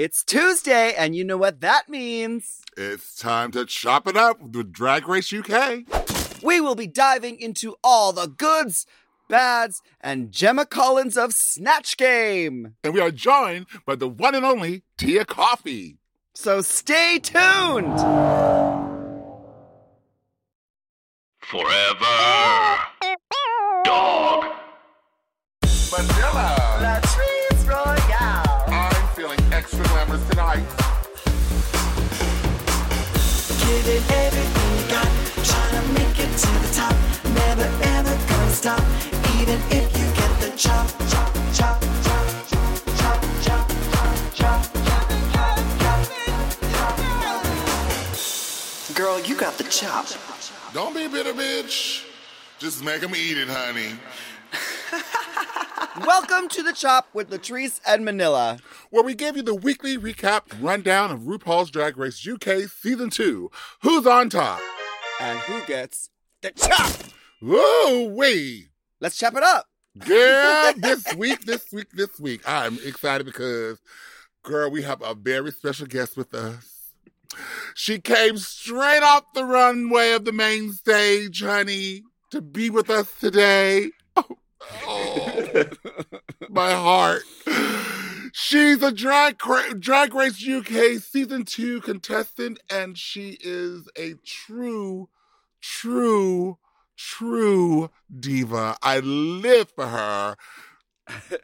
It's Tuesday, and you know what that means. It's time to chop it up with Drag Race UK. We will be diving into all the goods, bads, and Gemma Collins of Snatch Game. And we are joined by the one and only Tia Kofi. So stay tuned. Forever. Dog. Manila cameras tonight. Giving everything you got, trying to make it to the top. Never ever gonna stop, even if you get the chop, chop, chop. Girl, you got the chop. Don't be a bitter, bitch. Just make them eat it, honey. Welcome to the Chop with Latrice and Manila. Where we give you the weekly recap rundown of RuPaul's Drag Race UK Season 2. Who's on top? And who gets the chop? Whoa, wait. Let's chop it up. Girl, this week, this week, this week, I'm excited because, girl, we have a very special guest with us. She came straight off the runway of the main stage, honey, to be with us today. Oh, oh, my heart. She's a drag, drag Race UK season two contestant, and she is a true, true, true diva. I live for her.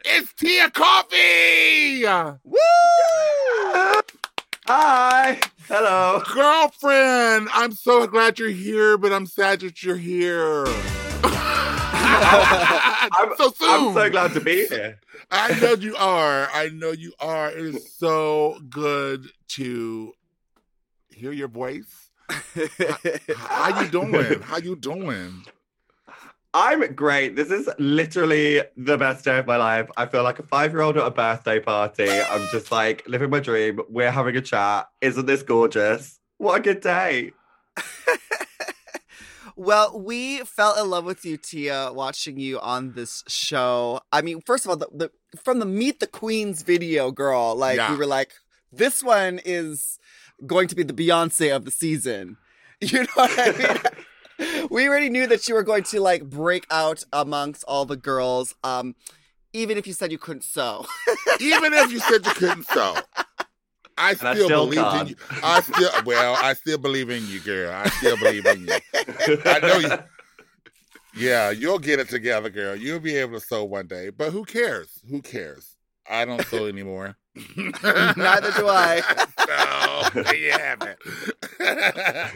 It's Tia Kofi! Woo! Hi. Hello. Girlfriend, I'm so glad you're here, but I'm sad that you're here. I'm, so soon. I'm so glad to be here. I know you are. I know you are. It is so good to hear your voice. How you doing? How you doing? I'm great. This is literally the best day of my life. I feel like a five year old at a birthday party. I'm just like living my dream. We're having a chat. Isn't this gorgeous? What a good day. Well, we fell in love with you, Tia, watching you on this show. I mean, first of all, the, the from the Meet the Queens video, girl, like Yeah. we were like, this one is going to be the Beyonce of the season. You know what I mean? we already knew that you were going to like break out amongst all the girls, um, even if you said you couldn't sew. Even if you said you couldn't sew. I I still, still believe in you. I still, well, I still believe in you, girl. I still believe in you. I know you. Yeah, you'll get it together, girl. You'll be able to sew one day. But who cares? Who cares? I don't sew anymore. Neither do I. no, there you have it.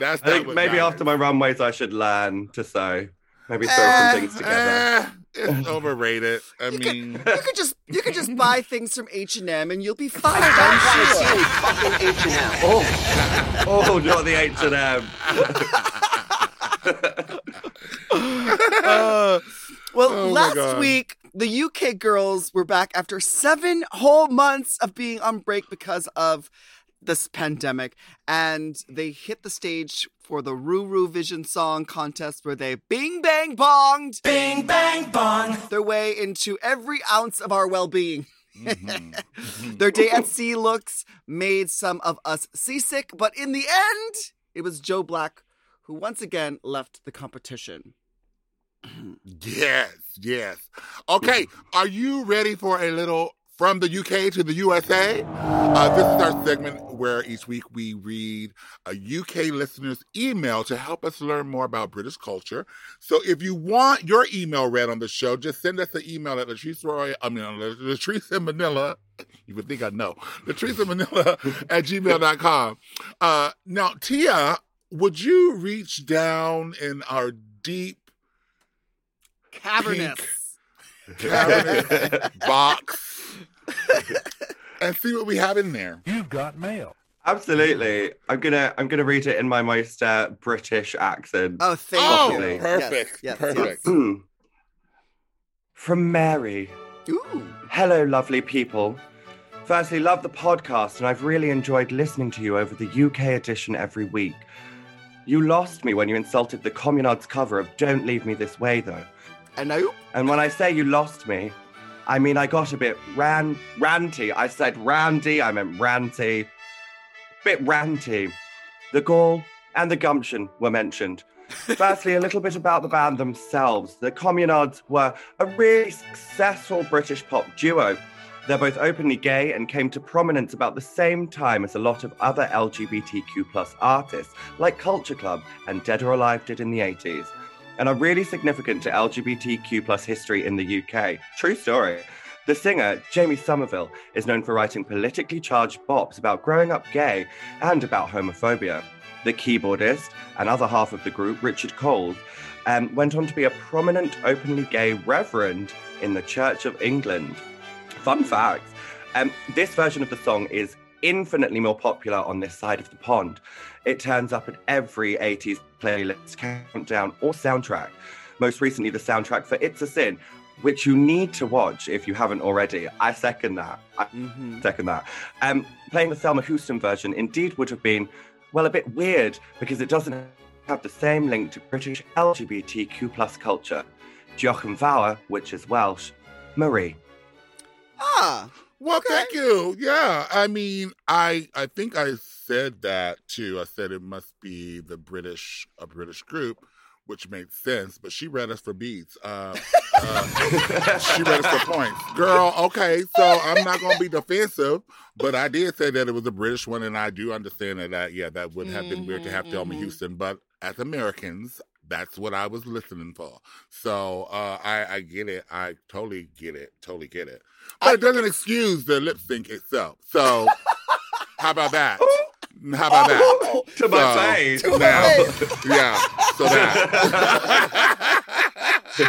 That's I think maybe matters. after my runways, I should learn to sew. Maybe throw Eh, some things together. Eh, it's overrated. I You could, mean, you could just you could just buy things from H and M and you'll be fine. I'm sure. oh, oh, not the H and M. Uh, well, Oh last week the UK girls were back after seven whole months of being on break because of this pandemic, and they hit the stage for the Ruru Vision Song Contest, where they bing bang bonged Bing, bang, bong. their way into every ounce of our well-being. mhm. Their day at sea looks made some of us seasick, but in the end, it was Joe Black who once again left the competition. yes, yes. Okay, are you ready for a little from the UK to the USA? Uh, this is our segment where each week we read a UK listener's email to help us learn more about British culture. So if you want your email read on the show, just send us an email at Latrice Roy, I mean, Latrice in Manila. You would think I know. Latrice in Manila at gmail.com. Uh, now, Tia, would you reach down in our deep Cavernous. Cavernous box and see what we have in there? You've got mail. Absolutely. I'm gonna I'm gonna read it in my most uh, British accent. Oh, thank Oh, you. perfect, Yes, yes, perfect. From Mary. Ooh. Hello, lovely people. Firstly, love the podcast, and I've really enjoyed listening to you over the UK edition every week. You lost me when you insulted the Communards cover of Don't Leave Me This Way, though. I know. And when I say you lost me, I mean, I got a bit ran ranty. I said randy, I meant ranty. Bit ranty. The gall and the gumption were mentioned. Firstly, a little bit about the band themselves. The Communards were a really successful British pop duo. They're both openly gay and came to prominence about the same time as a lot of other LGBTQ plus artists, like Culture Club and Dead or Alive did in the 80s, and are really significant to LGBTQ plus history in the UK. True story. The singer, Jimmy Somerville, is known for writing politically charged bops about growing up gay and about homophobia. The keyboardist and other half of the group, Richard Coles, um, went on to be a prominent openly gay reverend in the Church of England. Fun fact um, this version of the song is infinitely more popular on this side of the pond. It turns up at every 80s playlist, countdown, or soundtrack. Most recently, the soundtrack for It's a Sin, which you need to watch if you haven't already. I second that. I Mhm. second that. Um, playing the Thelma Houston version indeed would have been, well, a bit weird because it doesn't have the same link to British LGBTQ plus culture. Diolch yn fawr, which is Welsh, Marie. Ah, Well, Okay. thank you. Yeah, I mean, I I think I said that too. I said it must be the British a British group, which made sense. But she read us for beats. Uh, uh, she read us for points, girl. Okay, so I'm not gonna be defensive, but I did say that it was a British one, and I do understand that. that yeah, that would have been weird to have Mhm, Thelma. Houston, but as Americans. That's what I was listening for. So uh, I, I get it. I totally get it. Totally get it. But I it doesn't excuse the lip sync itself. So how about that? How about that? Oh, to my So, face. To my Now, face. yeah. So that.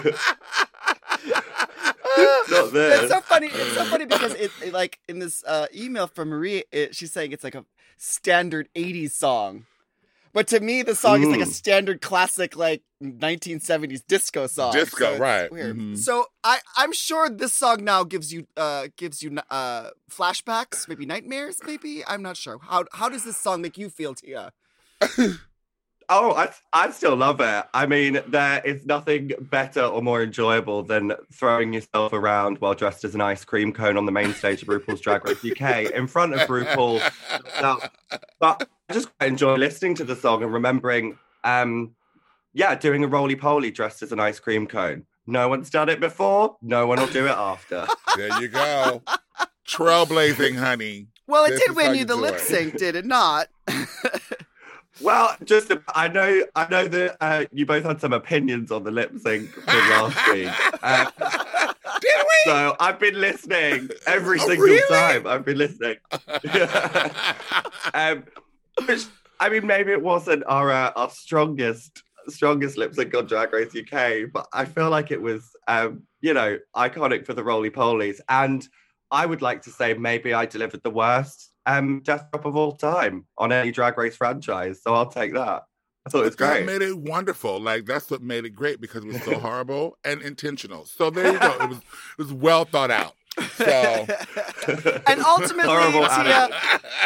Not this. It's so funny. It's so funny because it, it, like in this uh, email from Marie, it, she's saying it's like a standard '80s song, but to me, the song is like a Mm. standard classic, like 1970s disco song. Disco, So right. Weird. Mhm. So I, I'm sure this song now gives you, uh, gives you uh, flashbacks, maybe nightmares, maybe. I'm not sure. How how does this song make you feel, Tia? Oh, I, I still love it. I mean, there is nothing better or more enjoyable than throwing yourself around while dressed as an ice cream cone on the main stage of RuPaul's Drag Race UK in front of RuPaul. Now, but I just quite enjoy listening to the song and remembering, um, yeah, doing a roly poly dressed as an ice cream cone. No one's done it before. No one will do it after. there you go. Trailblazing, honey. Well, it This did win you you the lip sync, did it not? Well, just I know I know that uh, you both had some opinions on the lip sync from last week. Uh, Did we? So I've been listening every Oh, single really? time. I've been listening. um, which I mean, maybe it wasn't our uh, our strongest strongest lip sync on Drag Race UK, but I feel like it was, um, you know, iconic for the roly polies. And I would like to say maybe I delivered the worst um, death drop of all time on any Drag Race franchise. So I'll take that. I thought it was that great. made it wonderful. Like that's what made it great because it was so horrible and intentional. So there you go. It was it was well thought out. So and ultimately, Tia,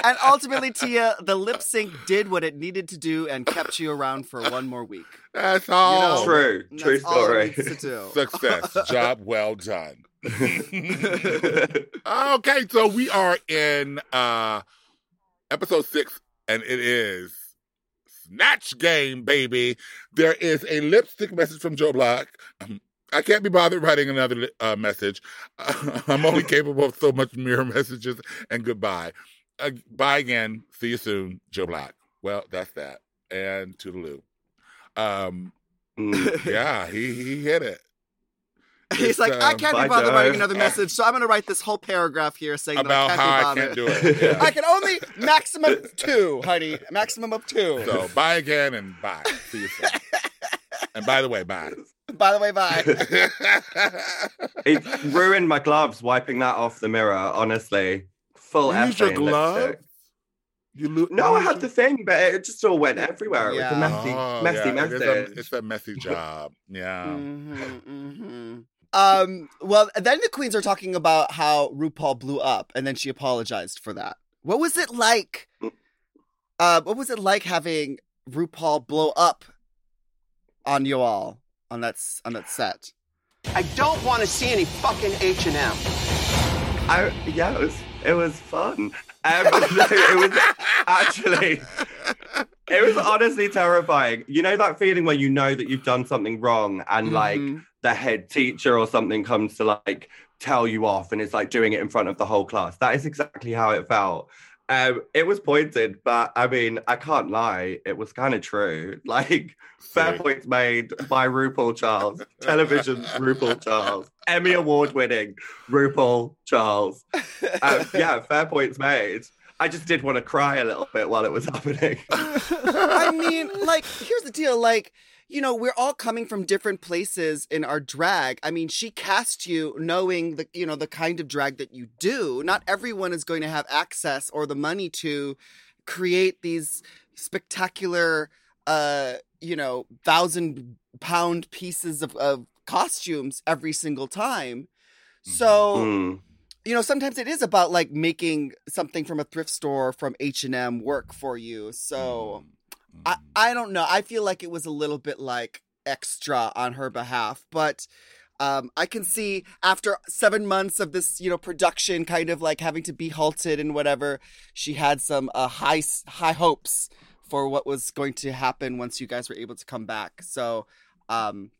and ultimately, Tia, the lip sync did what it needed to do and kept you around for one more week. that's all. know, True, And true that's all it story. needs to do. Success. Job well done. okay, so we are in uh episode six, and it is Snatch Game, baby. There is a lipstick message from Joe Black. Um, I can't be bothered writing another uh, message. I'm only capable of so much mirror messages and goodbye. Uh, bye again. See you soon, Joe Black. Well, that's that. And toodaloo. Um, Mm. yeah, he he hit it. He's It's, like, I um, can't be bothered writing another message, so I'm going to write this whole paragraph here saying about that how I I can't can't do it. Yeah. I can only maximum two, honey. Maximum of two. So bye again and bye. See you soon. And by the way, bye. By the way, bye. It ruined my gloves wiping that off the mirror, honestly. Full You used effing your glove? lipstick. you lo- No, I you had used the thing, but it just all went everywhere. It was Yeah. a messy, Oh, messy yeah, it is a- it's a messy job. Yeah. Mhm, mhm. Um. Well, then the queens are talking about how RuPaul blew up, and then she apologized for that. What was it like? Uh, what was it like having RuPaul blow up on you all on that on that set? I don't want to see any fucking H&M. I, yeah, it was it was fun. Um, no, it was actually it was honestly terrifying. You know that feeling where you know that you've done something wrong and like Mhm. the head teacher or something comes to like tell you off and it's like doing it in front of the whole class. That is exactly how it felt. Um, it was pointed, but I mean, I can't lie, it was kind of true. Like fair See? points made by RuPaul Charles, television RuPaul Charles, Emmy award winning RuPaul Charles. Um, yeah, fair points made. I just did want to cry a little bit while it was happening. I mean, like, here's the deal. Like, you know, we're all coming from different places in our drag. I mean, she cast you knowing the, you know, the kind of drag that you do. Not everyone is going to have access or the money to create these spectacular, uh, you know, thousand pound pieces of, of costumes every single time. So, Mm. you know sometimes it is about like making something from a thrift store from h&m work for you so I, I don't know. I feel like it was a little bit like extra on her behalf but um, i can see after seven months of this you know production kind of like having to be halted and whatever she had some uh, high high hopes for what was going to happen once you guys were able to come back. So um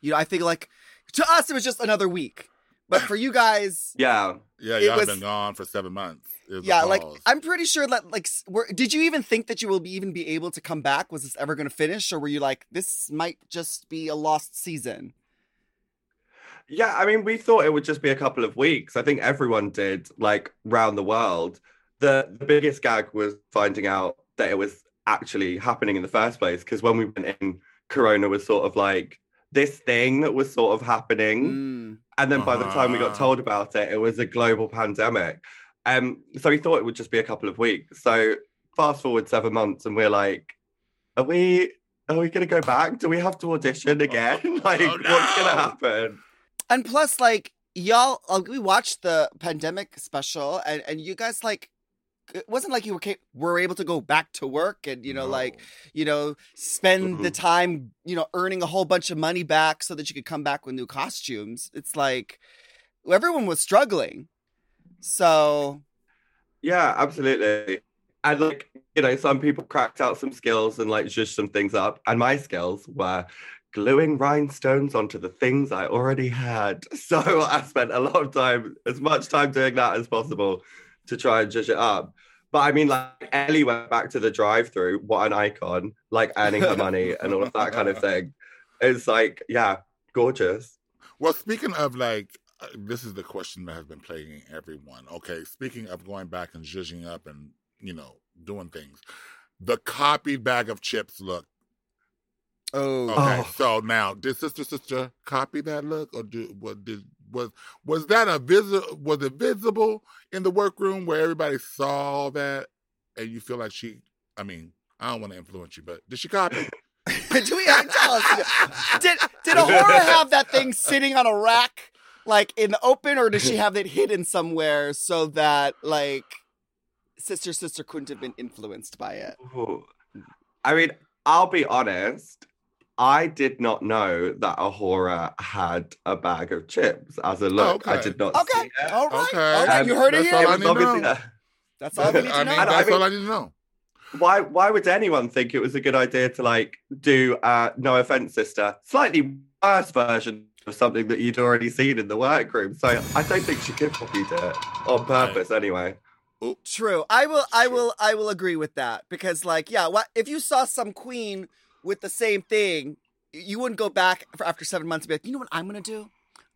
you know i think like to us it was just another week but for you guys Yeah. Yeah, It y'all was- have been gone for seven months. It was a yeah like i'm pretty sure that like were, did you even think that you will be, even be able to come back was this ever going to finish or were you like this might just be a lost season Yeah, I mean, we thought it would just be a couple of weeks. I think everyone did, like round the world. The the biggest gag was finding out that it was actually happening in the first place. Because when we went in, Corona was sort of like this thing that was sort of happening. Mm. And then by the time we got Uh-huh. told about it, it was a global pandemic. Um, so we thought it would just be a couple of weeks. So fast forward seven months, and we're like, are we are we gonna go back? Do we have to audition again? like, Oh, what's gonna happen? and plus like y'all uh, we watched the pandemic special and and you guys like it wasn't like you were were able to go back to work and you know like you know spend the Mhm. time you know earning a whole bunch of money back so that you could come back with new costumes it's like everyone was struggling so Yeah, absolutely. And like, you know, some people cracked out some skills and like zhuzhed some things up. And my skills were gluing rhinestones onto the things I already had. So I spent a lot of time, as much time doing that as possible to try and zhuzh it up. But I mean, like Ellie went back to the drive-through. What an icon! Like earning her money and all of that kind of thing. It's like, yeah, gorgeous. Well, speaking of like, uh, this is the question that has been plaguing everyone. Okay, speaking of going back and zhuzhing up and you know doing things, the copied bag of chips look. oh Okay, Oh. so now did Sister Sister copy that look, or did what did was was that a visi- Was it visible in the workroom where everybody saw that, and you feel like she? I mean, I don't want to influence you, but did she copy? do we tell us did did A'Whora have that thing sitting on a rack like in the open or did she have it hidden somewhere so that like sister sister couldn't have been influenced by it Ooh. I mean, I'll be honest. I did not know that A'Whora had a bag of chips as a look. I did not okay see it. all right Okay. all right you heard it here I It was need to obviously know. that's all we need to I know mean, I that's mean- all I need to know. why why would anyone think it was a good idea to like do uh no offense sister slightly worse version of something that you'd already seen in the workroom so i don't think she could have copied it on purpose anyway True. I will I True. will I will agree with that because like yeah, what if you saw some queen with the same thing, you wouldn't go back for after 7 months and be like, "You know what I'm to do?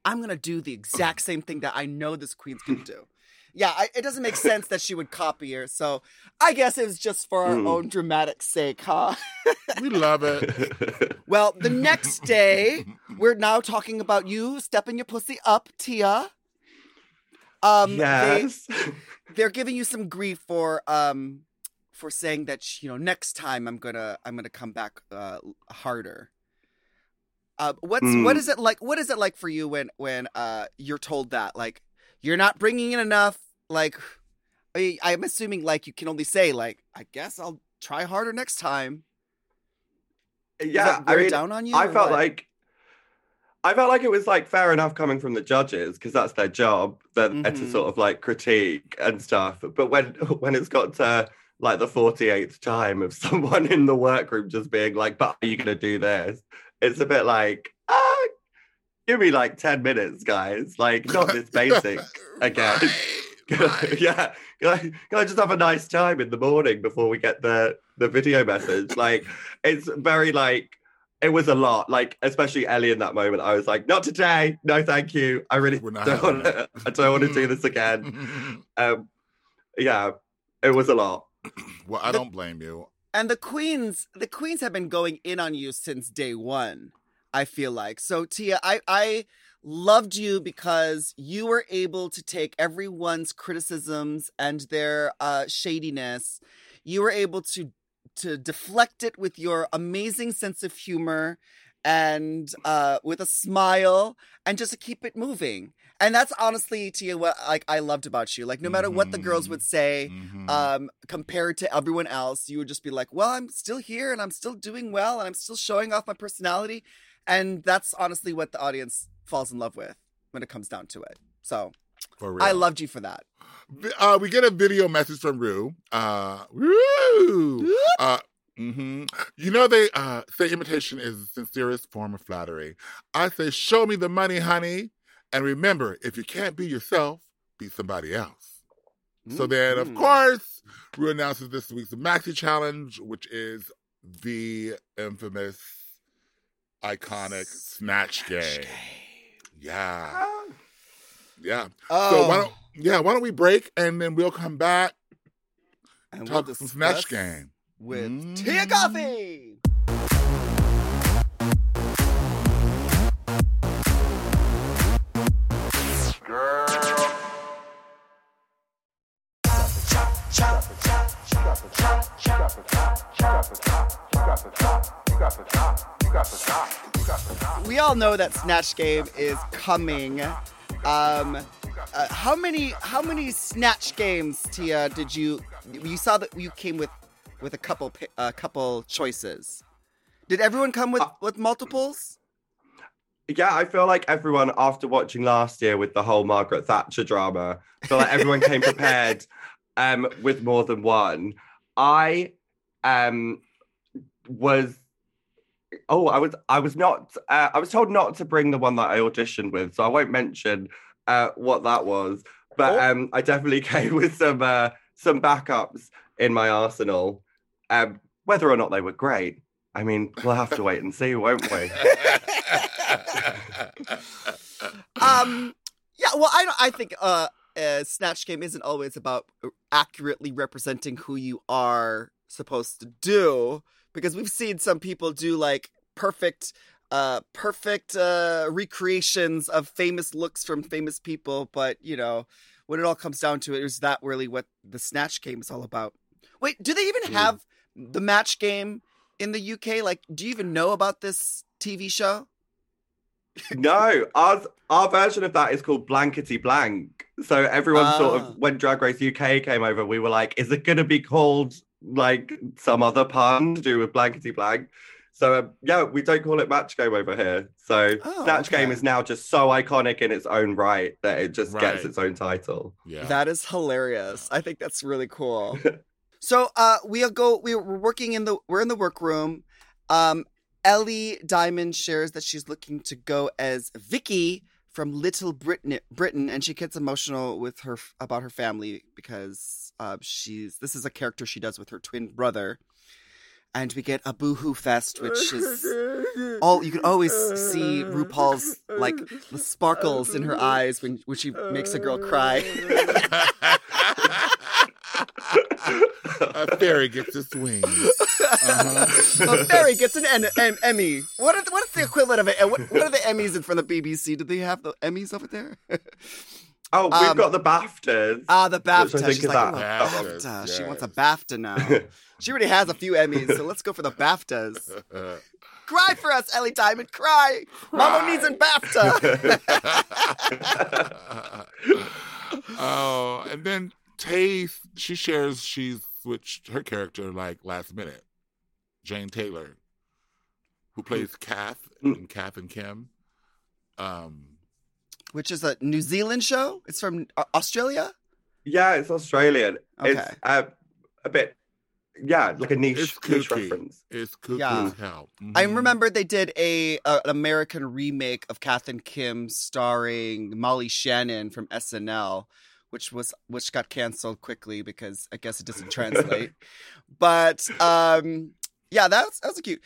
I'm to do the exact same thing that I know this queen's to do." Yeah, I, it doesn't make sense that she would copy her. So, I guess it was just for our Mm. own dramatic sake, huh? We love it. Well, the next day, we're now talking about you stepping your pussy up, Tia. Um, they- yes they're giving you some grief for um for saying that you know next time I'm gonna I'm gonna come back uh harder. Uh, what's Mm. is it like? What is it like for you when when uh you're told that like you're not bringing in enough? Like, I, I'm assuming like you can only say like I guess I'll try harder next time. Yeah i mean down on you. I felt what? like I felt like it was like fair enough coming from the judges because that's their job, that to Mhm. sort of like critique and stuff. But when when it's got to like the 48th time of someone in the workroom just being like, but are you gonna do this? It's a bit like, ah, give me like 10 minutes, guys. Like, not this basic again. Right. yeah. Can I, can I just have a nice time in the morning before we get the the video message? Like, it's very like it was a lot. Like, especially Ellie in that moment, I was like, not today. No, thank you. I really don't want to. I don't want to do this again. Um, yeah, it was a lot. well, I don't blame you. And the queens, the queens have been going in on you since day one. I feel like so. Tia, I I loved you because you were able to take everyone's criticisms and their uh, shadiness. You were able to to deflect it with your amazing sense of humor and uh, with a smile and just to keep it moving. And that's honestly, Tia, what like I loved about you. Like no matter what the girls would say, Mhm. um, compared to everyone else, you would just be like, well, I'm still here and I'm still doing well and I'm still showing off my personality. And that's honestly what the audience falls in love with when it comes down to it. So For real. I loved you for that. Uh, we get a video message from Rue. Uh, Rue. Uh, hmm You know they uh, say imitation is the sincerest form of flattery. I say, show me the money, honey, and remember, if you can't be yourself, be somebody else. So then, of Mhm. course, Rue announces this week's Maxi Challenge, which is the infamous, iconic Snatch Game. Yeah, yeah. Oh, So why don't yeah, why don't we break and then we'll come back and talk we'll some Snatch Game. with Mm. Tia Kofi. Know that Snatch Game is coming. Um, uh, how many how many Snatch games, Tia, did you you saw that you came with with a couple a couple choices? Did everyone come with Uh, with multiples? Yeah, I feel like everyone after watching last year with the whole Margaret Thatcher drama, I feel like everyone came prepared um with more than one. I um was oh I was I was not uh, I was told not to bring the one that I auditioned with, so I won't mention uh what that was. But Oh. um I definitely came with some uh some backups in my arsenal. Um whether or not they were great, I mean, we'll have to wait and see, won't we? Um, yeah. Well, I don't. I think uh, uh, Snatch Game isn't always about accurately representing who you are supposed to do because we've seen some people do like perfect uh perfect uh recreations of famous looks from famous people but you know when it all comes down to it is that really what the snatch game is all about wait do they even Mm. have the match game in the uk like do you even know about this tv show No, ours, our version of that is called Blankety Blank. So everyone sort Ah. of, when Drag Race UK came over, we were like, is it going to be called like some other pun to do with Blankety Blank? So um, yeah, we don't call it Match Game over here. So Oh, Snatch Game is now just so iconic in its own right that it just gets its own title. yeah. That is hilarious. I think that's really cool. so uh we'll go we we're working in the we're in the workroom. Um Ellie Diamond shares that she's looking to go as Vicky from Little Britain Britain and she gets emotional with her about her family because uh she's this is a character she does with her twin brother. And we get a boohoo fest, which is all you can always see RuPaul's like the sparkles in her eyes when when she makes a girl cry. a fairy gets its wings. Uh-huh. a fairy gets an, an, an Emmy. What are the, what is the equivalent of it? What, what are the Emmys in from the BBC? Do they have the Emmys over there? Oh, we've Um, got the BAFTAs. Ah, the Which I BAFTA. She's like, that. "Oh, BAFTAs, BAFTA. She wants a yes. BAFTA now. she already has a few Emmys, so let's go for the BAFTAs. Cry for us, Ellie Diamond. Cry. Mama needs an BAFTA. oh, and then Tay, she shares she's switched her character like last minute. Jane Taylor, who plays Kath and Kath and Kim. Um, which is a New Zealand show. It's from uh, Australia. Yeah, it's Australian. Okay. It's uh, a bit, yeah, like a niche, it's niche reference. It's kooky Yeah. as hell. I Mhm. remember they did a, a an American remake of Kath and Kim starring Molly Shannon from SNL, which was which got canceled quickly because I guess it doesn't translate. but um yeah, that's that's a cute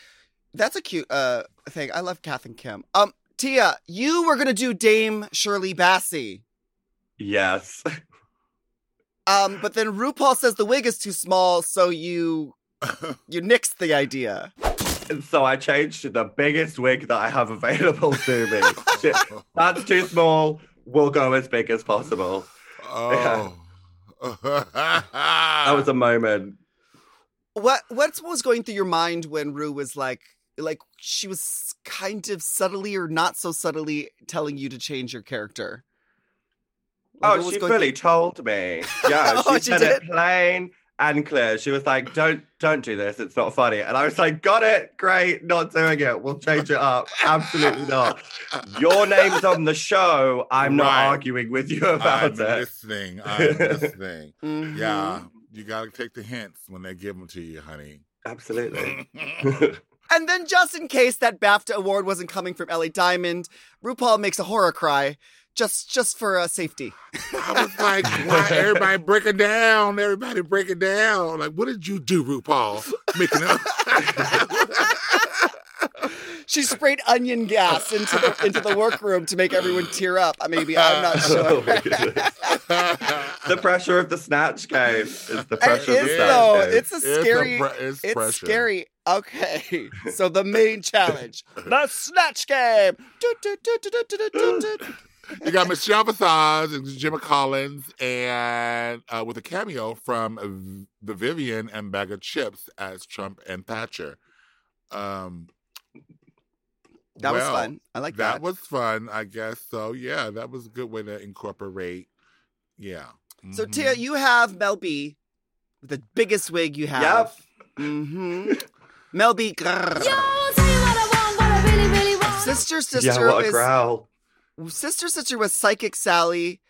that's a cute uh thing. I love Kath and Kim. Um Tia, you were gonna do Dame Shirley Bassey. Yes. Um, but then RuPaul says the wig is too small, so you you nixed the idea. And so I changed to the biggest wig that I have available to me. That's too small. We'll go as big as possible. Oh. That was a moment. What what was going through your mind when Rue was like like she was kind of subtly or not so subtly telling you to change your character? Like, Oh, she going fully told me. Yeah, Oh, she she said did? it plain and clear. She was like, "Don't, don't do this. It's not funny." And I was like, "Got it. Great. Not doing it. We'll change it up. Absolutely not. Your name's on the show. I'm not arguing with you about I'm it." listening. I'm listening. Mhm. Yeah, you got to take the hints when they give them to you, honey. Absolutely. And then just in case that BAFTA award wasn't coming from Ellie Diamond, RuPaul makes a horror cry just just for uh, safety. I was like, why everybody breaking down? Everybody breaking down. Like, what did you do, RuPaul? Making up. She sprayed onion gas into the into the workroom to make everyone tear up. Uh, Maybe I'm not Oh sure. my goodness. the pressure of the snatch game is the It pressure of the though. snatch game. It's a scary. pre- it's It's scary. Okay, so the main challenge, the snatch game you got Michelle Visage and Gemma Collins, and uh, with a cameo from the Vivienne and Baga Chipz as Trump and Thatcher. Um, that well, was fun. I like that. That was fun, I guess. So yeah, that was a good way to incorporate. Yeah. Mm-hmm. So Tia, you have Mel B, the biggest wig you have. Yep. Mm-hmm. Mel B. Yo, want, really, really sister, sister. Yeah, what a is, growl sister, sister was Psychic Sally.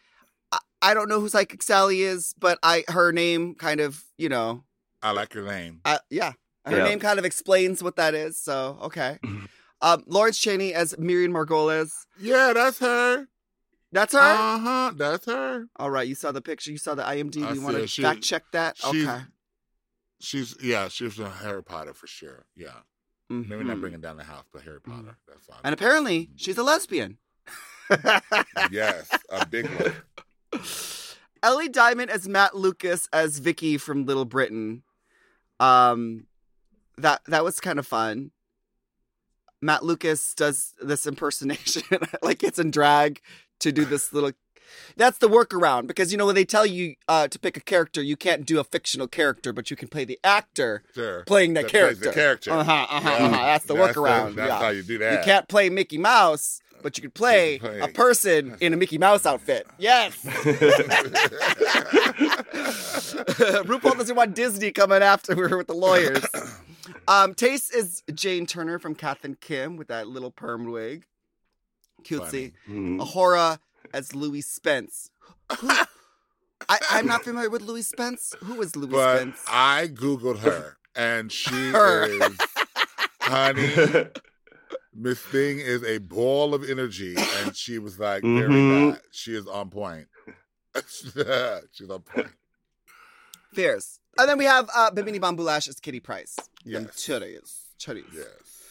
I, I don't know who Psychic Sally is, but I her name kind of you know I like your name. Uh, yeah. Her Yeah. name kind of explains what that is. So, okay. um, Lawrence Chaney as Miriam Margolyes. Yeah, that's her. That's her? Uh huh. That's her. All right. You saw the picture. You saw the IMDb. I you want to. She- fact check that? she's- Okay. She's yeah, she's from Harry Potter for sure. Yeah, maybe not Mhm. bringing down the house, but Harry Potter. That's fine. And apparently, she's a lesbian. Yes, a big one. Ellie Diamond as Matt Lucas as Vicky from Little Britain. Um, that that was kind of fun. Matt Lucas does this impersonation, like it's in drag to do this little. That's the workaround because you know when they tell you uh, to pick a character, you can't do a fictional character, but you can play the actor Sure. playing that That character. the character. Uh huh. Uh huh. Yeah. uh-huh. That's the That's workaround. That's yeah. how you do that. You can't play Mickey Mouse, but you can play, play- a person in a Mickey Mouse outfit. Yes. RuPaul doesn't want Disney coming after her with the lawyers. Um, Tayce is Jane Turner from Kath and Kim with that little perm wig. Cutesy. Mm. A'Whora as Louie Spence. Who- I, I'm not familiar with Louie Spence. Who is Louis but Spence? I googled her, and she Her. is, honey. Miss Thing is a ball of energy, and she was like very Mhm. bad. She is on point. She's on point. Fierce. And then we have uh, Bimini Bon Boulash as Katie Price. Yes. Titties. Titties. Yes.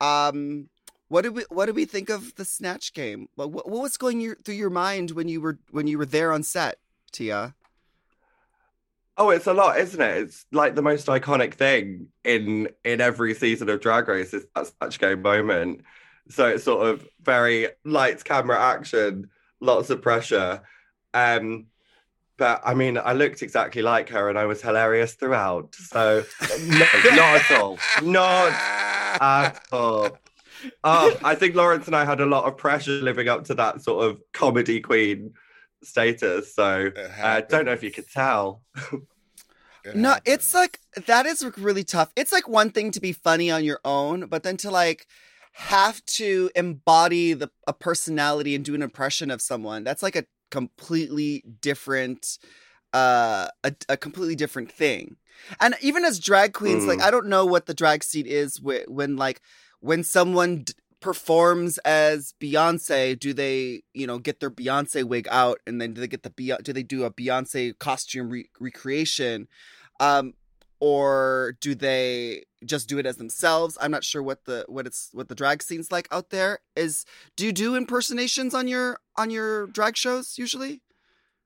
Um, what did we what did we think of the snatch game? What, what what was going your, through your mind when you were when you were there on set, Tia? Oh, it's a lot, isn't it? It's like the most iconic thing in in every season of Drag Race is that Snatch Game moment. So it's sort of very lights, camera, action, lots of pressure. Um, but I mean, I looked exactly like her, and I was hilarious throughout. So no, not at all, not at all. Oh, I think Lawrence and I had a lot of pressure living up to that sort of comedy queen status. So It I don't know if you could tell. It No, happens. it's like that is really tough. It's like one thing to be funny on your own, but then to like have to embody the a personality and do an impression of someone. That's like a completely different uh a, a completely different thing. And even as drag queens, like Mm. I don't know what the drag scene is wh- when like when someone d- performs as Beyonce, do they, you know, get their Beyonce wig out and then do they get the Bey- do they do a Beyonce costume re- recreation? Um or do they just do it as themselves? I'm not sure what the what it's what the drag scene's like out there. Is do you do impersonations on your on your drag shows usually?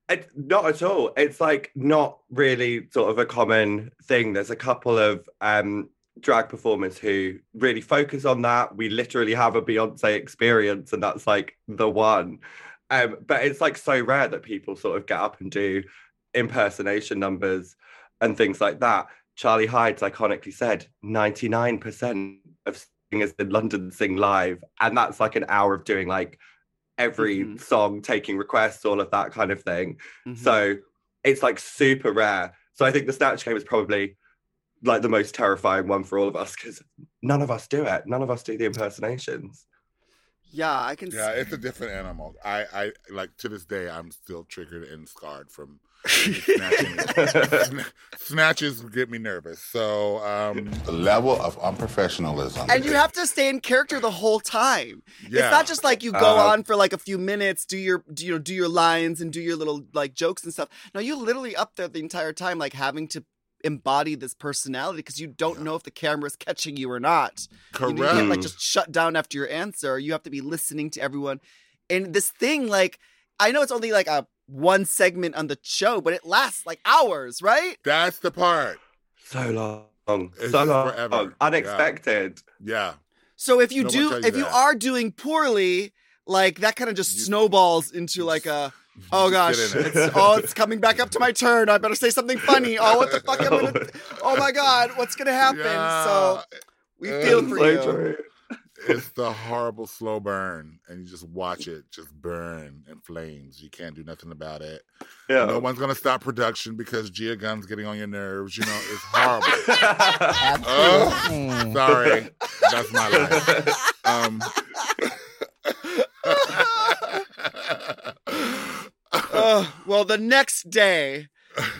It, not at all. It's like not really sort of a common thing. There's a couple of um, drag performers who really focus on that. We literally have a Beyonce experience, and that's like the one. Um, but it's like so rare that people sort of get up and do impersonation numbers and things like that. Charlie Hides iconically said 99% of singers in London sing live. And that's like an hour of doing like every Mhm. song, taking requests, all of that kind of thing. Mhm. So it's like super rare. So I think the Snatch game is probably like the most terrifying one for all of us because none of us do it. None of us do the impersonations. yeah, I can. Yeah, see. it's a different animal. I, I like to this day, I'm still triggered and scarred from snatching. Sna- Snatches get me nervous. So, um, The level of unprofessionalism. and you have to stay in character the whole time. yeah. It's not just like you go Uh, on for like a few minutes, do your do you know do your lines and do your little like jokes and stuff. No, you literally up there the entire time, like having to embody this personality because you don't know if the camera's catching you or not. You, know, you correct. can't like just shut down after your answer. You have to be listening to everyone. And this thing, like, I know it's only like a one segment on the show, but it lasts like hours, right? That's the part. So long. It's so long. forever. Unexpected. Yeah. So if you No do, you if you are doing poorly, like that kind of just You- snowballs into like a, oh gosh, get in it. it's, oh, it's coming back up to my turn. I better say something funny. Oh, what the fuck? I'm gonna, oh my god, what's gonna happen? So we feel It's for So you. true. it's the horrible slow burn, and you just watch it just burn in flames. You can't do nothing about it. Yeah. No one's gonna stop production because Gia Gunn's getting on your nerves. You know, it's horrible. oh, sorry, that's my life. Um, Uh, well, the next day,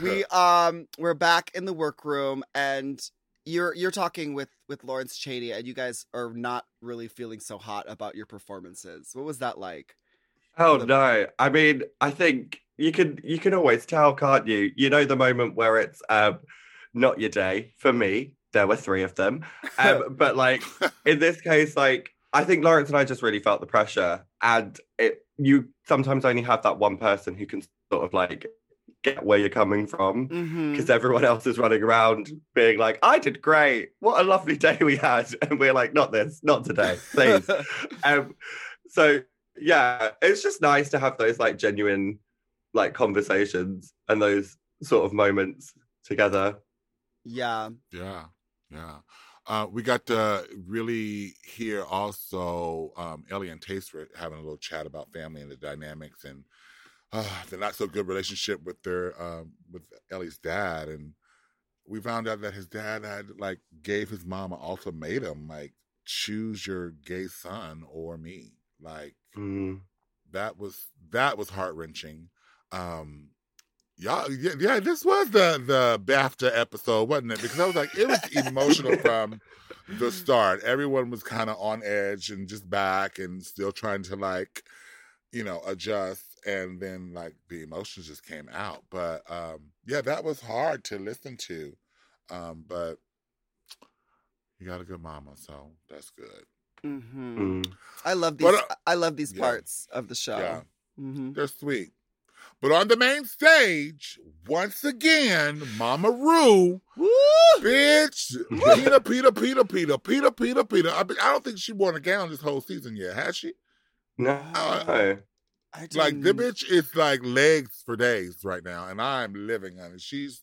we um we're back in the workroom, and you're you're talking with with Lawrence Chaney, and you guys are not really feeling so hot about your performances. What was that like? Oh no! I mean, I think you can you can always tell, can't you? You know the moment where it's um, not your day. For me, there were three of them, um, but like in this case, like I think Lawrence and I just really felt the pressure, and it you sometimes only have that one person who can sort of like get where you're coming from Mm-hmm. because everyone else is running around being like, "I did great. What a lovely day we had," and we're like, "Not this, not today, please." um, so yeah, it's just nice to have those like genuine like conversations and those sort of moments together. yeah. Yeah, yeah. Uh, we got to really hear also um, Ellie and Taster having a little chat about family and the dynamics and uh, the not so good relationship with their um, with Ellie's dad. And we found out that his dad had like gave his mom an ultimatum, like choose your gay son or me. Like Mm. that was that was heart wrenching. Um, y'all, yeah, yeah, this was the the BAFTA episode, wasn't it? Because I was like, it was emotional from the start. Everyone was kind of on edge and just back and still trying to like, you know, adjust. And then like the emotions just came out. But um, yeah, that was hard to listen to. Um, but you got a good mama, so that's good. Mm-hmm. Mm. I love these. But, uh, I love these yeah. parts of the show. Yeah. Mm-hmm. They're sweet. But on the main stage, once again, Mama Rue, Woo! bitch, Peter, Peter, Peter, Peter, Peter, Peter, Peter. I, I don't think she worn a gown this whole season yet, has she? No. Uh, I Like the bitch is like legs for days right now, and I'm living on it. She's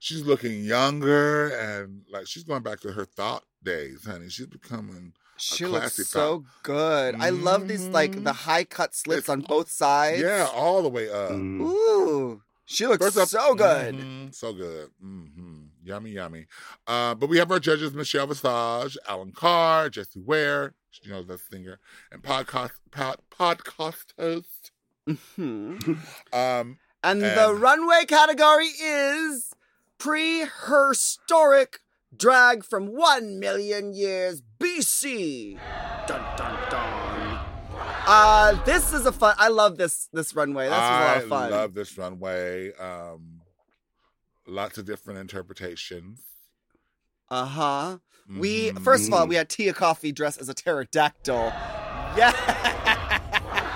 she's looking younger and like she's going back to her thought days, honey. She's becoming She looks classic so good. I love these like the Mhm. high cut slits It's- on both sides. yeah, all the way up. Mm. Ooh, she looks First up- so good. Mhm, so good. hmm Yummy, yummy. Uh, but we have our judges Michelle Visage, Alan Carr, Jessie Ware, you know, the singer and podcast pod, podcast host. Hmm. Um, And the runway category is prehistoric drag from 1 million years BC. Dun dun dun. Uh this is a fun I love this this runway. This was a lot I of fun. love this runway. Um, lots of different interpretations. uh-huh. We Mhm. first of all, we had Tia Kofi dressed as a pterodactyl. Yeah.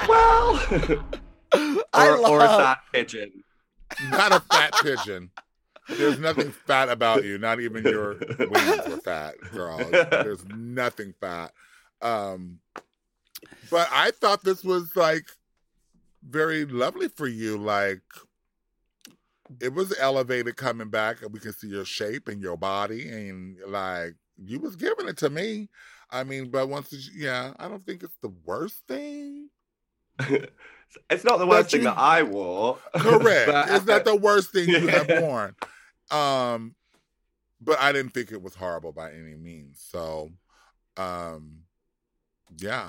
Well, I love or a fat pigeon. not a fat pigeon. There's nothing fat about you. Not even your wings were fat, girl. There's nothing fat. Um, but I thought this was like very lovely for you. Like it was elevated coming back, and we can see your shape and your body, and like you was giving it to me. I mean, but once, it's- yeah, I don't think it's the worst thing. it's not the worst thing that I wore. Correct. But- it's not the worst thing you have worn. Um, but I didn't think it was horrible by any means. So, um, yeah,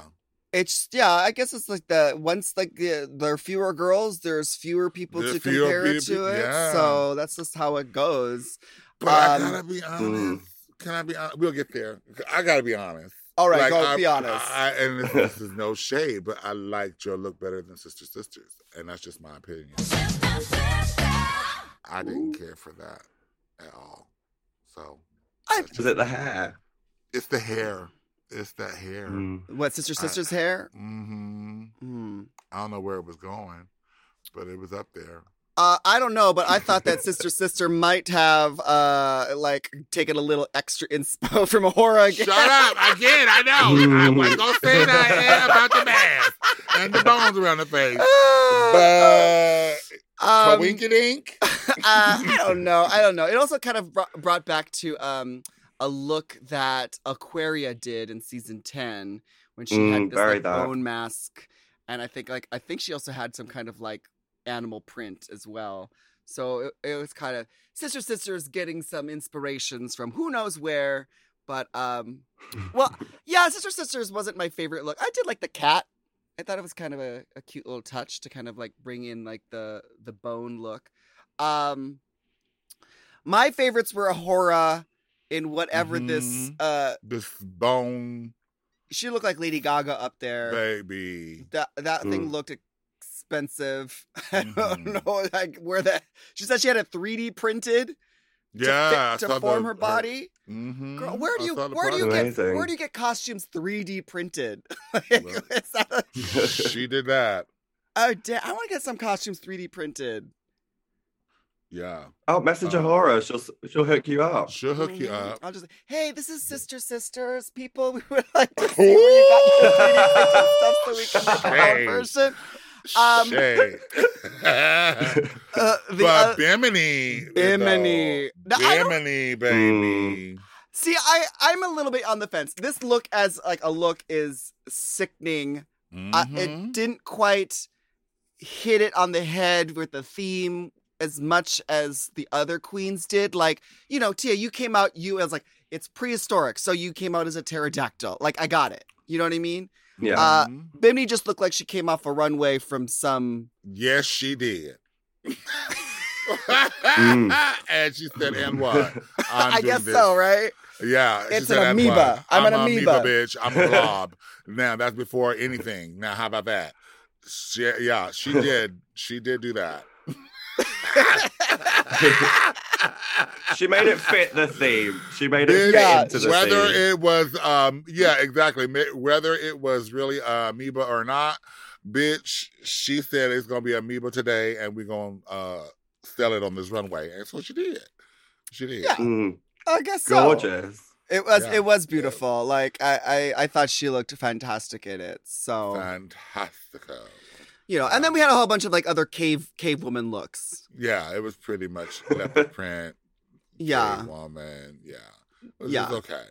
It's yeah, I guess it's like the once like the, there are fewer girls, there's fewer people There's to fewer compare it people- to it. yeah. So that's just how it goes. but I Um, gotta be honest. Can I be honest? We'll get there. I gotta be honest. All right, Like, go I- be honest. I, and this, this is no shade, but I liked your look better than Sister Sisters, and that's just my opinion. I didn't care for that at all. So Was it the hair? it's the hair. It's that hair. Mm. what sister sister's hair? hmm Hmm. I don't know where it was going, but it was up there. Uh, I don't know, but I thought that sister sister might have uh like taken a little extra inspo from A'Whora again. Shut up again. I know. I wasn't gonna say that about the mask and the bones around the face, but um, Twinkie Dink. uh, I don't know. I don't know. It also kind of brought, brought back to um a look that Aquaria did in season ten when she Mm, had this like, that. bone mask, and I think like I think she also had some kind of like animal print as well. So it, it was kind of sister sisters getting some inspirations from who knows where. But um, well, yeah, sister sisters wasn't my favorite look. I did like the cat. I thought it was kind of a, a cute little touch to kind of like bring in like the the bone look. Um my favorites were A'Whora in whatever this Mhm. uh This bone she looked like Lady Gaga up there. baby. That that thing Mm. looked expensive. I Mhm. don't know like where that she said she had it 3D printed to, Yeah, fit, to form her body. hmm Girl, where do you where do you get Amazing. where do you get costumes 3D printed? like, Well- a- she did that. oh damn, I want to get some costumes 3D printed. Yeah, Oh, message Uh, A'Whora. She'll she'll hook you up. she'll hook you Mhm. up. I'll just hey, this is Sister Sisters. People, we would like to see where you got your 3D printed stuff so we can make our Shame. own version. Um. Uh, the, but uh, Bimini, Bimini. though. Now, I don't- Bimini, baby. see, I I'm a little bit on the fence. This look as like a look is sickening. Uh, Mhm. it didn't quite hit it on the head with the theme as much as the other queens did. Like, you know, Tia, you came out you as like it's prehistoric, so you came out as a pterodactyl. Like, I got it. You know what I mean? Yeah. Uh, Mhm. Bimini just looked like she came off a runway from some. yes, she did. Mm. and she said, "And what? I'm I doing guess this." so, right? Yeah, It's an "And amoeba. what? I'm an a amoeba." bitch. I'm a blob. now that's before anything. Now how about that? She, yeah, she did. She did do that. She made it fit the theme. She made it Did- fit Yeah, into the whether theme. it was um yeah exactly whether it was really uh, amoeba or not bitch she said it's gonna be amoeba today and we're gonna uh sell it on this runway and so she did she did Yeah. Mm, I guess so. gorgeous. It was Yeah. it was beautiful. Like I, I I thought she looked fantastic in it. So fantastico you know, and then we had a whole bunch of like other cave cave woman looks. yeah it was pretty much leopard print Yeah. Woman yeah it was Yeah. okay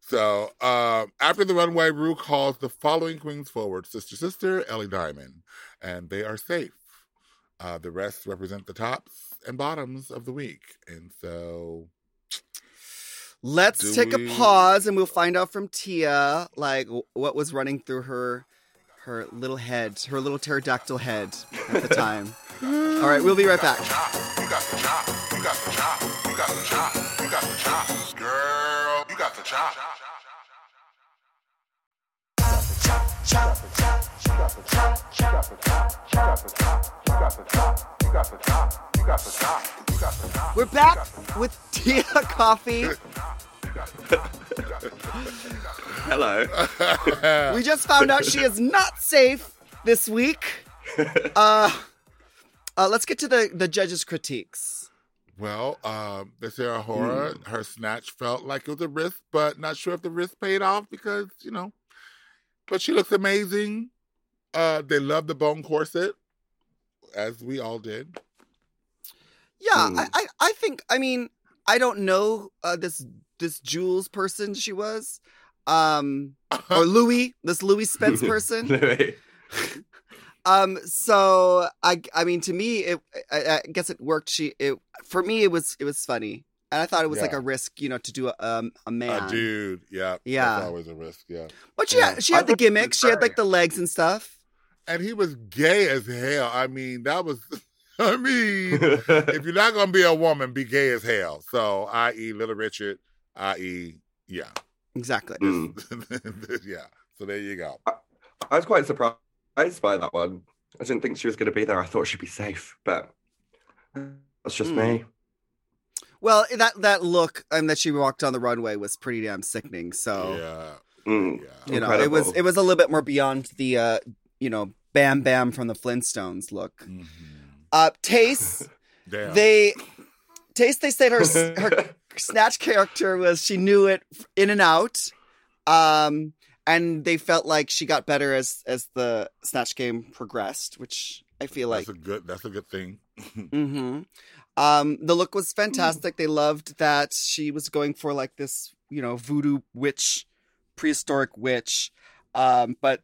so um, after the runway Rue calls the following queens forward sister sister ellie diamond and they are safe uh, the rest represent the tops and bottoms of the week and so Let's Do take we- a pause and we'll find out from Tia like what was running through her her little head, her little pterodactyl head at the time. All right, we'll be right back. You got the chop. You got the chop. You got the chop. You got the chop. Girl, you got the chop. We're back with Tia Kofi. Hello. We just found out she is not safe this week. Uh, uh let's get to the the judges' critiques. Well, um, they say A'Whora, Hmm. her snatch felt like it was a risk, but not sure if the risk paid off because, you know, but she looks amazing. Uh, they love the bone corset, as we all did. Yeah, Hmm. I, I I think I mean I don't know uh, this this Jules person she was, um, or Louie this Louie Spence person. Louie. Um, so I, I mean, to me, it, I, I guess it worked. She, it, for me, it was, it was funny, and I thought it was like a risk, you know, to do a, um, a man. A dude, yeah. Yeah. That's always a risk, yeah. But she, Yeah. had, she I had the thought it was gimmick. She had like the legs and stuff. And he was gay as hell. I mean, that was, I mean, if you're not going to be a woman, be gay as hell. So, i.e., Little Richard, i.e., yeah. Exactly. Mm. yeah. So there you go. I was quite surprised by that one. I didn't think she was going to be there. I thought she'd be safe, but that's just Mm. me. Well, that that look and that she walked on the runway was pretty damn sickening. So Yeah. Mm. Yeah. you know, it was it was a little bit more beyond the, uh, you know, Bam Bam from the Flintstones look. Mhm. Uh, Tayce. They Tayce they said her her snatch character was she knew it in and out um and they felt like she got better as as the snatch game progressed which i feel like that's a good. That's a good thing. hmm um the look was fantastic they loved that she was going for like this you know voodoo witch prehistoric witch um but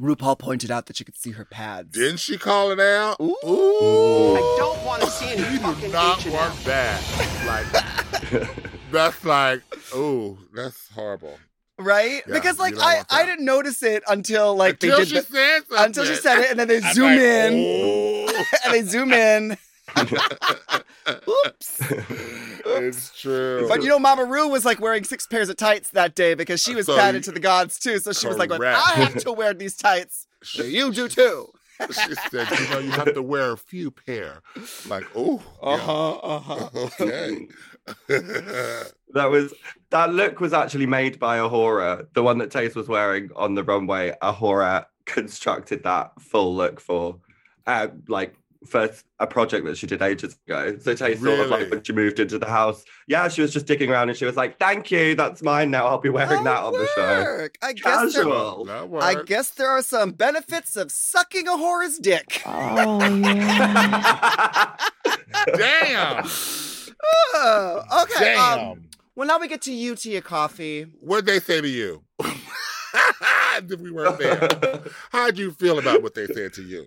RuPaul pointed out that you could see her pads. Didn't she call it out? Ooh. I don't want to see any You do fucking not H&M. work that. Like that's like, oh, that's horrible. Right? Yeah, because like I I didn't notice it until like until they she the, said something. until she said it, and then they I'm zoom like, in "Oh." and they zoom in. Oops. it's true. But you know, Mama Ru was like wearing six pairs of tights that day because she was So patted you- to the gods too. So she was like, Correct. "I have to wear these tights. So you do too." she said, you know, you have to wear a few pair. Like, oh, Uh-huh, yeah. uh huh. okay. That was that look was actually made by A'Whora, the one that Tayce was wearing on the runway. A'Whora constructed that full look for, uh, like for a project that she did ages ago. So Tayce sort of like when she moved into the house, yeah, she was just digging around and she was like, "Thank you, that's mine now. I'll be wearing that on the show." I guess there, I guess there are some benefits of sucking a whore's dick. Oh yeah. Damn. Oh, okay. Damn. Um, well, now we get to you, Tia Kofi. What'd they say to you? if we weren't there. How'd you feel about what they said to you?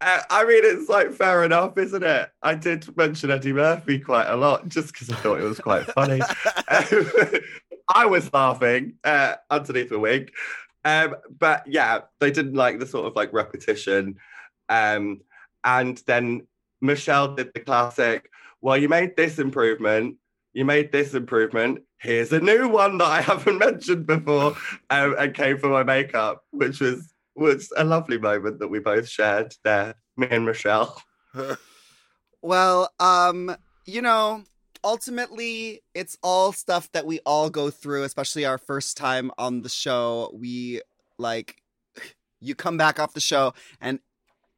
Uh, I mean, it's like fair enough, isn't it? I did mention Eddie Murphy quite a lot just because I thought it was quite funny. Um, I was laughing uh, underneath the wig. Um, but yeah, they didn't like the sort of like repetition. Um, and then Michelle did the classic, well, you made this improvement, you made this improvement. Here's a new one that I haven't mentioned before, um, and came for my makeup, which was was a lovely moment that we both shared there, me and Michelle. Well, um, you know, ultimately, it's all stuff that we all go through, especially our first time on the show. We like, you come back off the show, and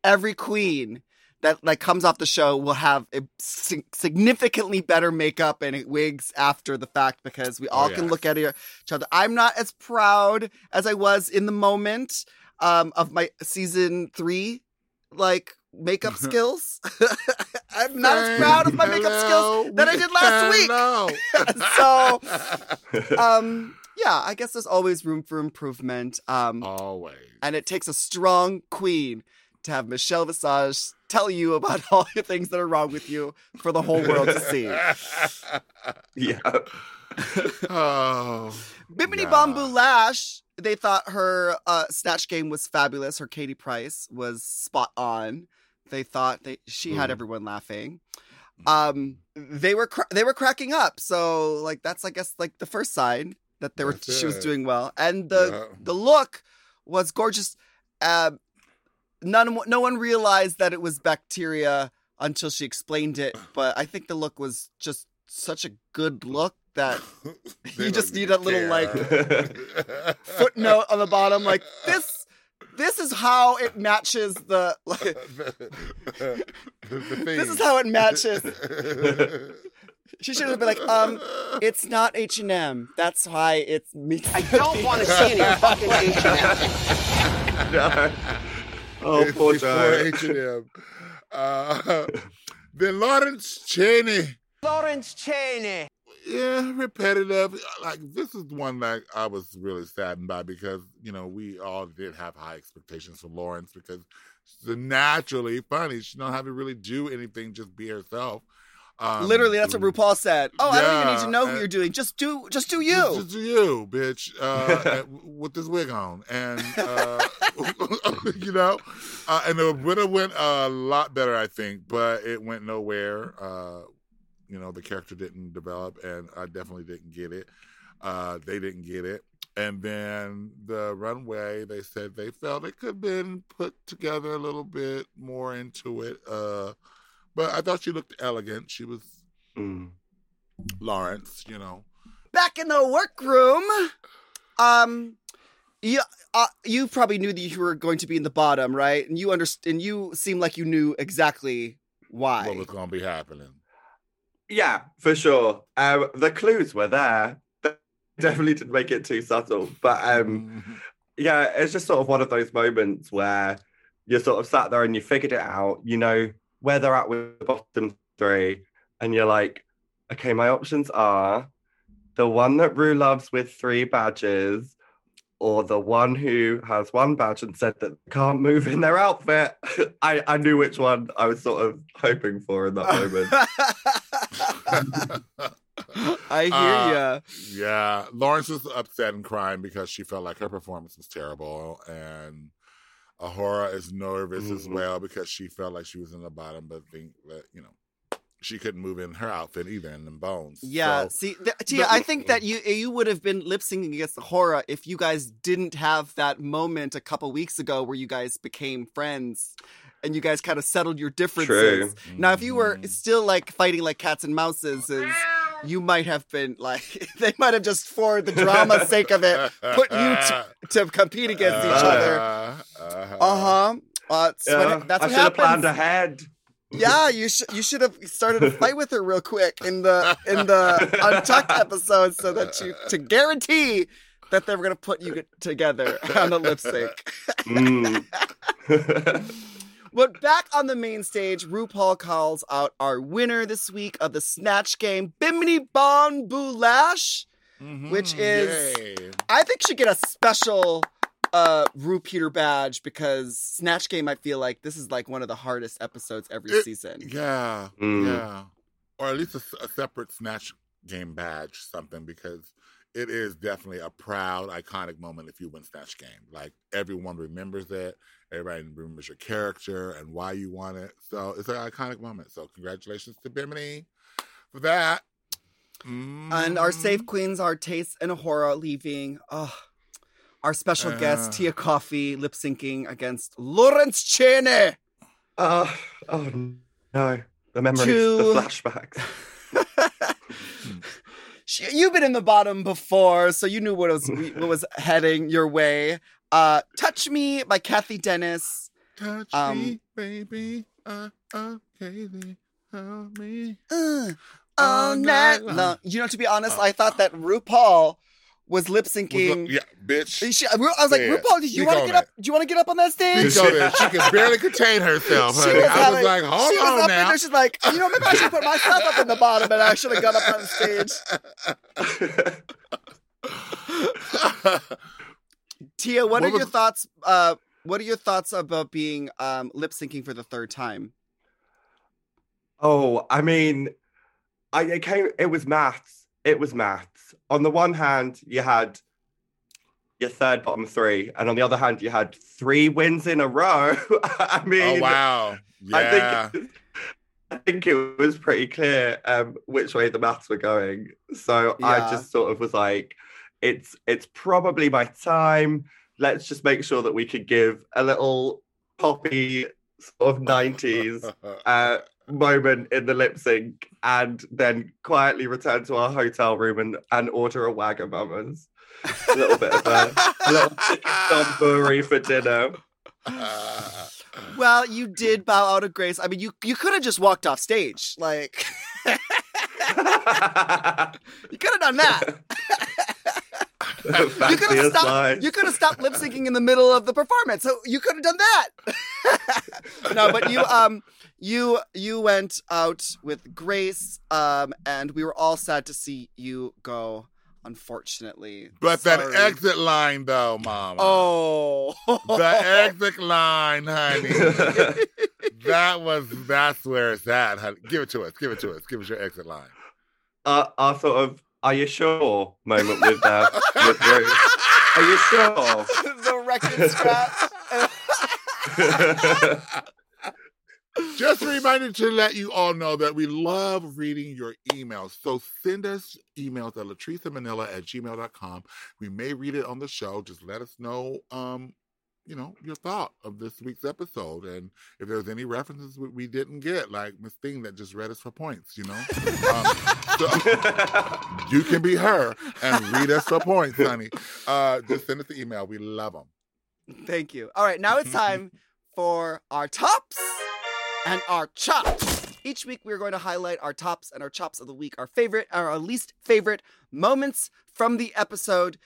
every queen that like comes off the show will have a significantly better makeup and wigs after the fact because we all can look at each other. I'm not as proud as I was in the moment um, of my season three like makeup skills. I'm not as proud of my makeup skills that I did last week. so, um, yeah, I guess there's always room for improvement. Um, Always. and it takes a strong queen to have Michelle Visage tell you about all the things that are wrong with you for the whole world to see. Yeah. oh. Bimini Yeah. Bon Boulash, they thought her uh, snatch game was fabulous. Her Katie Price was spot on. They thought they she had Mm. everyone laughing. Um, they were cr- they were cracking up. So like that's I guess like the first sign that they were That's she was doing well, and the Yeah. the look was gorgeous. Uh, none no one realized that it was bacteria until she explained it. But I think the look was just such a good look that You just need a little, like, footnote on the bottom like this this is how it matches the like, the, the this is how it matches she should have been like um it's not h&m that's why it's me I don't want to see any fucking H&M. no. Oh, poor before H&M. Uh, then Lawrence Chaney. Lawrence Chaney. Yeah, repetitive. Like this is one that I was really saddened by because you know we all did have high expectations for Lawrence because she's naturally funny. She don't have to really do anything, just be herself. Um, literally that's what rupaul said oh i don't even need to know who you're doing just do just do you Just, do you, bitch, uh, with this wig on, and uh, you know, uh, and it would have went a lot better, I think, but it went nowhere. Uh, you know, the character didn't develop, and I definitely didn't get it. Uh, they didn't get it, and then the runway, they said they felt it could have been put together a little bit more into it. Uh, but I thought she looked elegant. She was Mm. Lawrence, you know. back in the workroom um you uh, you probably knew that you were going to be in the bottom right and you understand and you seem like you knew exactly why What was going to be happening? Yeah, for sure. Um, the clues were there. They definitely didn't make it too subtle. But um, yeah, it's just sort of one of those moments where you're sort of sat there and you figured it out. You know where they're at with the bottom three, and you're like, okay, my options are the one that Rue loves with three badges, or the one who has one badge and said that they can't move in their outfit. I, I knew which one I was sort of hoping for in that moment. I hear Uh, ya. yeah, Lawrence was upset and crying because she felt like her performance was terrible, and A'Whora is nervous as Mhm. well because she felt like she was in the bottom, but think that you know she couldn't move in her outfit either in them bones. Yeah, So, see, th- Tia, I think that you you would have been lip syncing against the horror if you guys didn't have that moment a couple weeks ago where you guys became friends and you guys kind of settled your differences. Now, if you were Mhm. still like fighting like cats and mouses, is you might have been like they might have just for the drama's sake of it put you to, to compete against each other. Uh-huh. Uh huh. Uh, that's Yeah, what, that's I what should have planned ahead. Yeah, you should you should have started a fight with her real quick in the in the untucked episode so that you to guarantee that they were gonna put you together on a lip sync. Mm. But back on the main stage, RuPaul calls out our winner this week of the Snatch Game, Bimini Bon Boulash. Mhm, which is- yay. I think she should get a special uh RuPeter badge because Snatch Game I feel like this is like one of the hardest episodes every It- season. Yeah, Mm. yeah, or at least a, a separate snatch game badge, something because it is definitely a proud, iconic moment if you win snatch game. Like everyone remembers it, everybody remembers your character and why you won it. So it's an iconic moment. So congratulations to Bimini for that. And our Mhm. safe queens are Tayce and A'Whora leaving. Oh, our special guest Uh. Tia Kofi lip syncing against Lawrence Chaney. oh, oh no. The memories, To- the flashbacks. She- You've been in the bottom before, so you knew what was what was heading your way. Uh, Touch Me by Cathy Dennis. Touch um, me, baby. Uh, okay, then help me. Uh, All all night long. long. You know, to be honest, I thought that RuPaul was lip syncing. yeah, bitch. She, I was like, Yeah, RuPaul, do you want to on get up? Do you want to get up on that stage? She, she could barely contain herself, She honey. I having- was like, hold she was on up now. there, she's like, you know, maybe I should put myself up in the bottom, and I should have got up on stage. Tia, what, What are your was- thoughts? Uh, what are your thoughts about being um, lip syncing for the third time? Oh, I mean, I it came. It was maths. It was maths. On the one hand, you had your third bottom three, and on the other hand, you had three wins in a row. I Oh mean, wow. I think I think it was pretty clear um, which way the maths were going. So I just sort of was like, it's it's probably my time. Let's just make sure that we could give a little poppy sort of 90s uh, moment in the lip sync and then quietly return to our hotel room and, and order a Wagamama's. A little bit of a, a little chicken donburi for dinner. Well, you did bow out of grace. I mean, you you could have just walked off stage. Like you could have done that. You could have stopped. You could have stopped lip syncing in the middle of the performance. So you could have done that. no, but you um you you went out with Grace um and we were all sad to see you go. Unfortunately, But that exit line though, mama. Oh, The exit line, honey. that was that's where it's at, honey. Give it to us. Give it to us. Give us your exit line. our, our sort of "Are you sure?" moment with uh, with Ruth. Are you sure? the record scratch. Just a reminder to let you all know that we love reading your emails. So send us emails at latricemanila at gmail.com. We may read it on the show. Just let us know, um, you know, your thought of this week's episode. And if there's any references we, we didn't get, like Miss Thing that just read us for points, you know. Um, so you can be her and read us for points, honey. Uh, just send us the email. We love them. Thank you. All right, now it's time for our tops and our chops. Each week, we're going to highlight our tops and our chops of the week, our favorite our least favorite moments from the episode.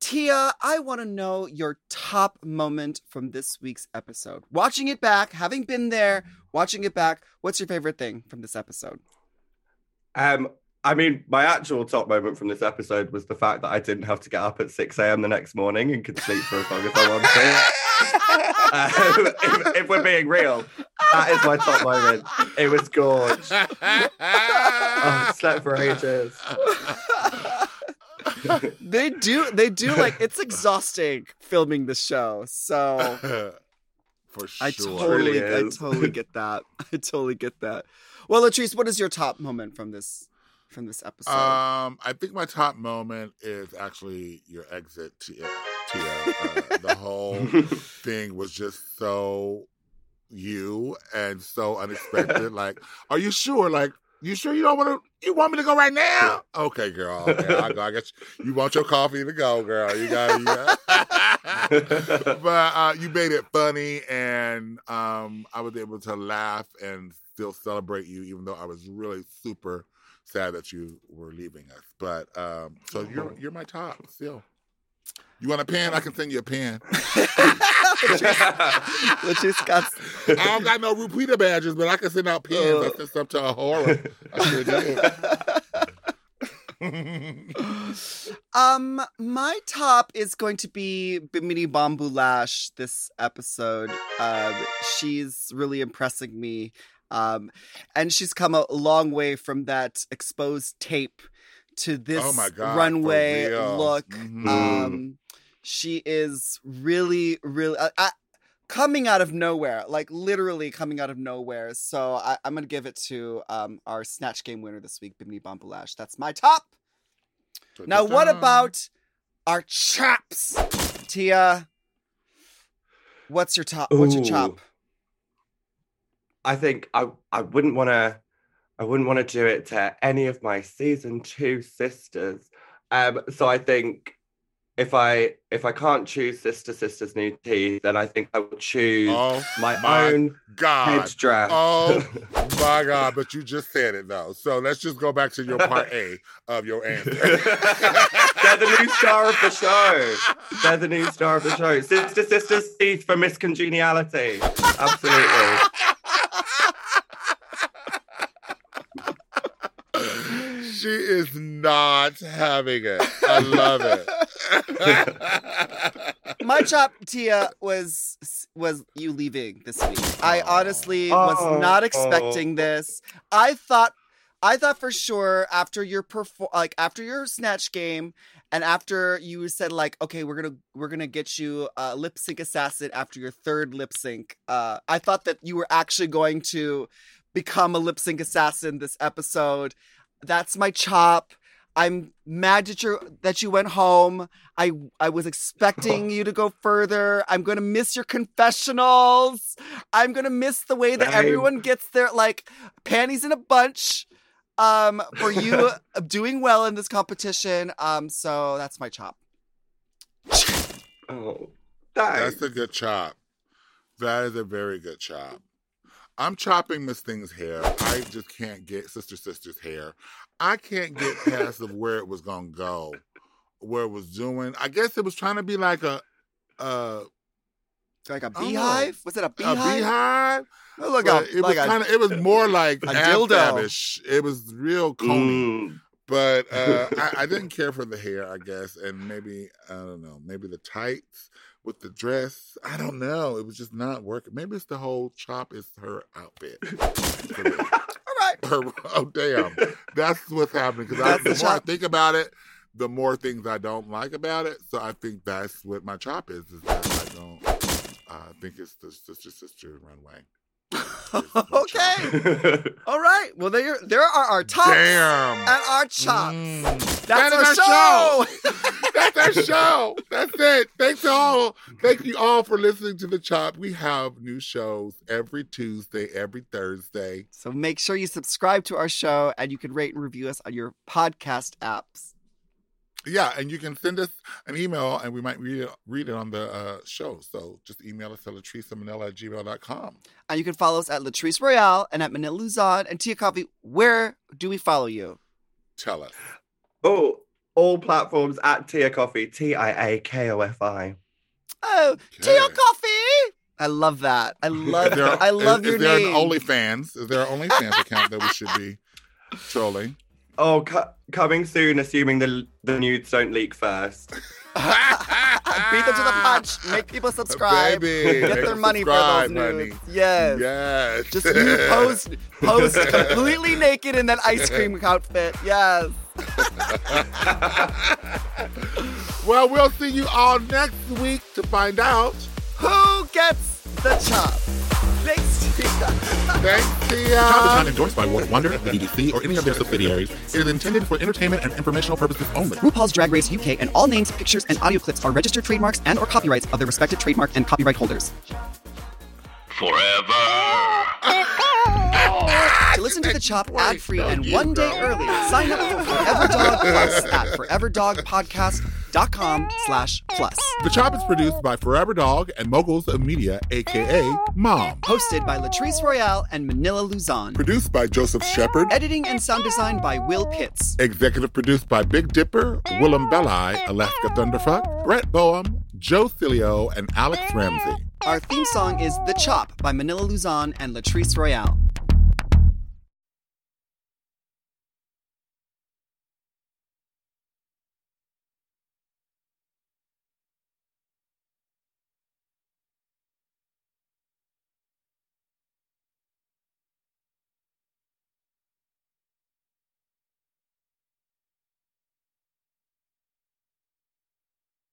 Tia, I want to know your top moment from this week's episode. Watching it back, having been there, watching it back, what's your favorite thing from this episode? Um, I mean, my actual top moment from this episode was the fact that I didn't have to get up at 6 a.m. the next morning and could sleep for as long as I wanted. Um, if, if we're being real, that is my top moment. It was gorge. Oh, I slept for ages. they do, they do like it's exhausting filming the show. So for sure. I totally, I totally get that. I totally get that. Well, Latrice, what is your top moment from this from this episode? Um, I think my top moment is actually your exit, Tia. Tia. Uh, the whole thing was just so you and so unexpected. like, are you sure? Like, you sure you don't want to? You want me to go right now? Okay, girl. Okay, I'll go. I guess you want your coffee to go, girl. You got. You got. but uh, you made it funny, and um, I was able to laugh and still celebrate you, even though I was really super sad that you were leaving us. But um, so you're you're my top still. You want a pen? I can send you a pen. Latrice got I don't got no RuPeter badges, but I can send out pens. I sent some to A'Whora. I sure did. Um, my top is going to be Bimini Bon Boulash this episode. Um, she's really impressing me. Um, and she's come a long way from that exposed tape to this Oh my God, runway real. look. Mhm. Um, she is really, really uh, uh, coming out of nowhere, like literally coming out of nowhere. So I, I'm gonna give it to um our snatch game winner this week, Bimini Bon Boulash. That's my top. Now, what about our chops? Tia, what's your top? What's your Ooh. chop? I think I I wouldn't want to I wouldn't want to do it to any of my season two sisters. Um, so I think if I if I can't choose Sister Sister's new teeth, then I think I will choose Oh my, my own God. headdress. Oh my God! But you just said it though. So let's just go back to your part A of your answer. They're the new star of the show. They're the new star of the show. Sister Sister's teeth for Miss Congeniality. Absolutely. She is not having it. I love it. My chop, Tia, was was you leaving this week. I honestly was Oh. not expecting this. I thought I thought for sure after your perform, like after your snatch game and after you said like okay we're gonna we're gonna get you a lip sync assassin after your third lip sync uh i thought that you were actually going to become a lip sync assassin this episode that's my chop i'm mad that you that you went home i i was expecting you to go further i'm gonna miss your confessionals i'm gonna miss the way that Same. everyone gets their like panties in a bunch um for you doing well in this competition um so that's my chop Oh, thanks. That's a good chop. That is a very good chop. I'm chopping Miss Thing's hair. I just can't get Sister Sister's hair. I can't get past of where it was gonna go, where it was doing. I guess it was trying to be like a a, like a I beehive was it a a beehive, beehive. Oh, look but it like was kind of. It was more like a ab dildo. fabish. It was real coney. Mm. But uh, I, I didn't care for the hair, I guess, and maybe I don't know, maybe the tights with the dress. I don't know. It was just not working. Maybe it's the whole chop is her outfit. all right Her, oh damn, that's what's happening. Because the the more I think about it, the more things I don't like about it. So I think that's what my chop is. Is that I don't uh, think it's the sister sister runway. Okay all right well there there are our tops Damn. and our chops Mm. that's That our is show, our That's our show. That's it. Thanks to all. Thank you all for listening to the Chop. We have new shows every Tuesday, every Thursday. so make sure you subscribe to our show and you can rate and review us on your podcast apps Yeah, and you can send us an email and we might read it, read it on the uh, show. So just email us at latricemanila at gmail.com. and you can follow us at Latrice Royale and at Manila Luzon and Tia Kofi where do we follow you Tell us. oh, all platforms at Tia Kofi. T I A K O F I. oh Tia Kofi I love that I love Is there- I love is, your is there name an OnlyFans? Is there an OnlyFans account that we should be trolling? Oh, co- coming soon, assuming the the nudes don't leak first. Beat them to the punch. Make people subscribe. Baby, Get their money for those subscribe, honey. nudes. Yes. Yes. Just you pose pose completely naked in that ice cream outfit. Yes. well, we'll see you all next week to find out. Who gets the chop? Thanks, Tia. Thanks, Tia. Chop is not endorsed by World Wonder, the BBC, or any of their subsidiaries. It is intended for entertainment and informational purposes only. RuPaul's Drag Race UK and all names, pictures, and audio clips are registered trademarks and or copyrights of their respective trademark and copyright holders. Forever. To listen to the chop ad free and one day early, sign up for Forever Dog Plus at foreverdogpodcast.com slash plus. The Chop is produced by Forever Dog and Moguls of Media, aka Mom. Hosted by Latrice Royale and Manila Luzon. Produced by Joseph Shepard. Editing and sound design by Will Pitts. Executive produced by Big Dipper, Willem Belli, Alaska Thunderfuck, Brett Boehm, Joe Cilio, and Alex Ramsey. Our theme song is The Chop by Manila Luzon and Latrice Royale.